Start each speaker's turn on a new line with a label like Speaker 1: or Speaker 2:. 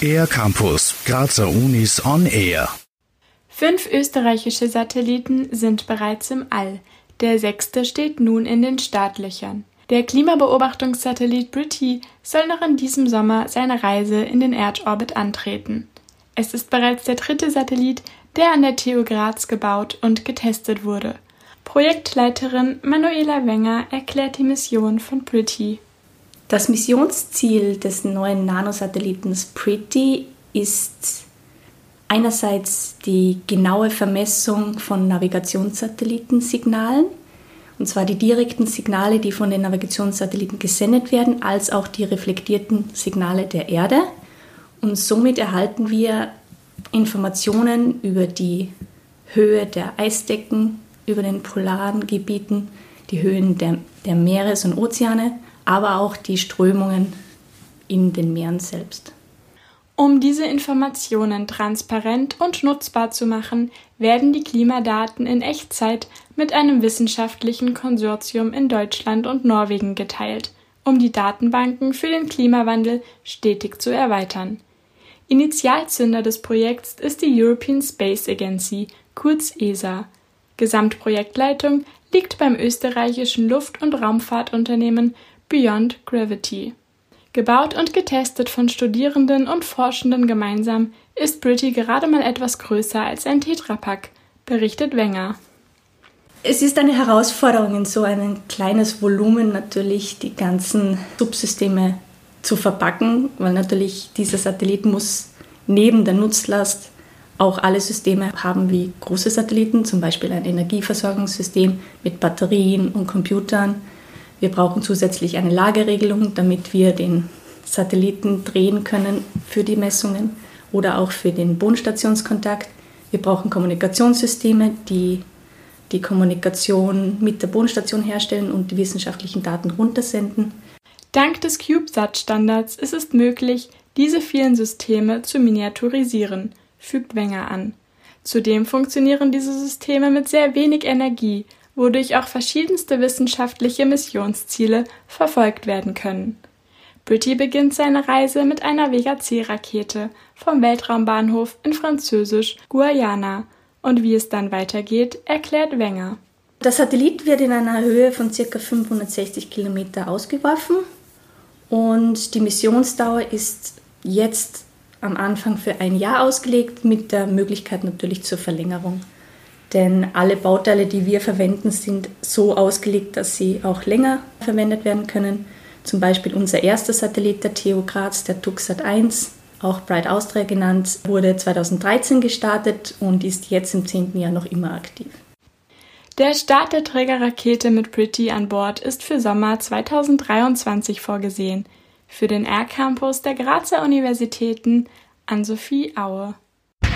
Speaker 1: Air Campus, Grazer Unis on Air.
Speaker 2: Fünf österreichische Satelliten sind bereits im All. Der sechste steht nun in den Startlöchern. Der Klimabeobachtungssatellit BRITTY soll noch in diesem Sommer seine Reise in den Erdorbit antreten. Es ist bereits der dritte Satellit, der an der TU Graz gebaut und getestet wurde. Projektleiterin Manuela Wenger erklärt die Mission von Pretty.
Speaker 3: Das Missionsziel des neuen Nanosatellitens Pretty ist einerseits die genaue Vermessung von Navigationssatellitensignalen, und zwar die direkten Signale, die von den Navigationssatelliten gesendet werden, als auch die reflektierten Signale der Erde. Und somit erhalten wir Informationen über die Höhe der Eisdecken, über den polaren Gebieten, die Höhen der, der Meeres und Ozeane, aber auch die Strömungen in den Meeren selbst.
Speaker 2: Um diese Informationen transparent und nutzbar zu machen, werden die Klimadaten in Echtzeit mit einem wissenschaftlichen Konsortium in Deutschland und Norwegen geteilt, um die Datenbanken für den Klimawandel stetig zu erweitern. Initialzünder des Projekts ist die European Space Agency, kurz ESA. Gesamtprojektleitung liegt beim österreichischen Luft- und Raumfahrtunternehmen Beyond Gravity. Gebaut und getestet von Studierenden und Forschenden gemeinsam ist Britty gerade mal etwas größer als ein Tetrapack, berichtet Wenger.
Speaker 3: Es ist eine Herausforderung, in so ein kleines Volumen natürlich die ganzen Subsysteme zu verpacken, weil natürlich dieser Satellit muss neben der Nutzlast auch alle Systeme haben wie große Satelliten, zum Beispiel ein Energieversorgungssystem mit Batterien und Computern. Wir brauchen zusätzlich eine Lageregelung, damit wir den Satelliten drehen können für die Messungen oder auch für den Bodenstationskontakt. Wir brauchen Kommunikationssysteme, die die Kommunikation mit der Bodenstation herstellen und die wissenschaftlichen Daten runtersenden.
Speaker 2: Dank des CubeSat-Standards ist es möglich, diese vielen Systeme zu miniaturisieren, fügt Wenger an. Zudem funktionieren diese Systeme mit sehr wenig Energie, wodurch auch verschiedenste wissenschaftliche Missionsziele verfolgt werden können. Britty beginnt seine Reise mit einer Vega-C-Rakete vom Weltraumbahnhof in französisch Guayana. Und wie es dann weitergeht, erklärt Wenger.
Speaker 3: Der Satellit wird in einer Höhe von ca. 560 Kilometer ausgeworfen und die Missionsdauer ist jetzt am Anfang für ein Jahr ausgelegt, mit der Möglichkeit natürlich zur Verlängerung. Denn alle Bauteile, die wir verwenden, sind so ausgelegt, dass sie auch länger verwendet werden können. Zum Beispiel unser erster Satellit, der TU Graz, der TuxSat 1, auch Bright Austria genannt, wurde 2013 gestartet und ist jetzt im zehnten Jahr noch immer aktiv.
Speaker 2: Der Start der Trägerrakete mit Pretty an Bord ist für Sommer 2023 vorgesehen. Für den R-Campus der Grazer Universitäten an Sophie Aue.